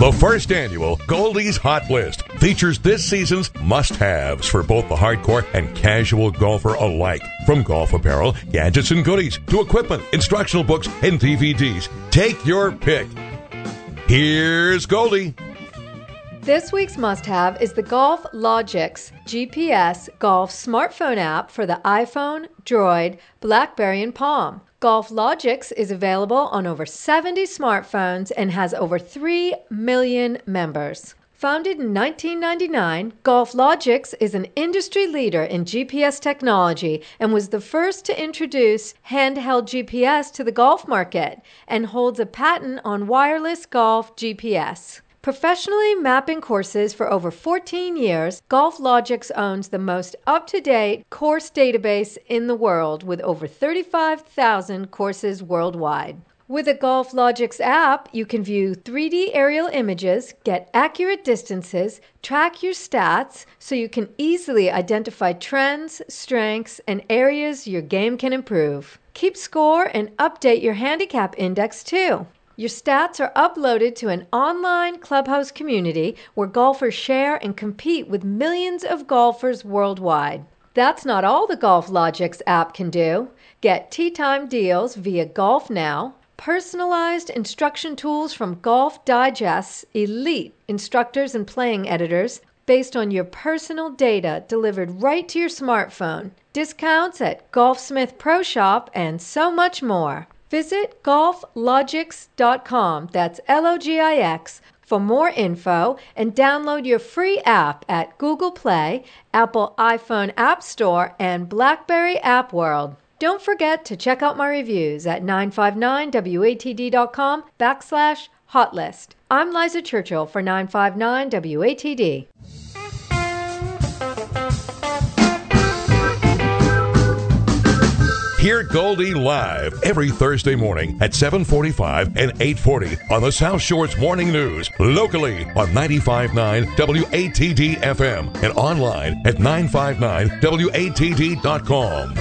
The first annual Goldie's Hot List features this season's must haves for both the hardcore and casual golfer alike. From golf apparel, gadgets, and goodies to equipment, instructional books, and DVDs. Take your pick. Here's Goldie. This week's must have is the Golf Logix GPS Golf smartphone app for the iPhone, Droid, Blackberry, and Palm. Golf Logix is available on over 70 smartphones and has over 3 million members. Founded in 1999, Golf Logix is an industry leader in GPS technology and was the first to introduce handheld GPS to the golf market and holds a patent on wireless golf GPS. Professionally mapping courses for over 14 years, Golf Logix owns the most up to date course database in the world with over 35,000 courses worldwide. With the Golf Logix app, you can view 3D aerial images, get accurate distances, track your stats so you can easily identify trends, strengths, and areas your game can improve. Keep score and update your handicap index too. Your stats are uploaded to an online clubhouse community where golfers share and compete with millions of golfers worldwide. That's not all the Golf Logix app can do. Get tee time deals via Golf Now, personalized instruction tools from Golf Digest's elite instructors and playing editors based on your personal data delivered right to your smartphone, discounts at Golfsmith Pro Shop, and so much more. Visit golflogix.com, that's L O G I X, for more info and download your free app at Google Play, Apple iPhone App Store, and Blackberry App World. Don't forget to check out my reviews at 959watd.com backslash hotlist. I'm Liza Churchill for 959 Hear Goldie live every Thursday morning at 745 and 840 on the South Shore's Morning News, locally on 95.9 WATD FM and online at 959watd.com.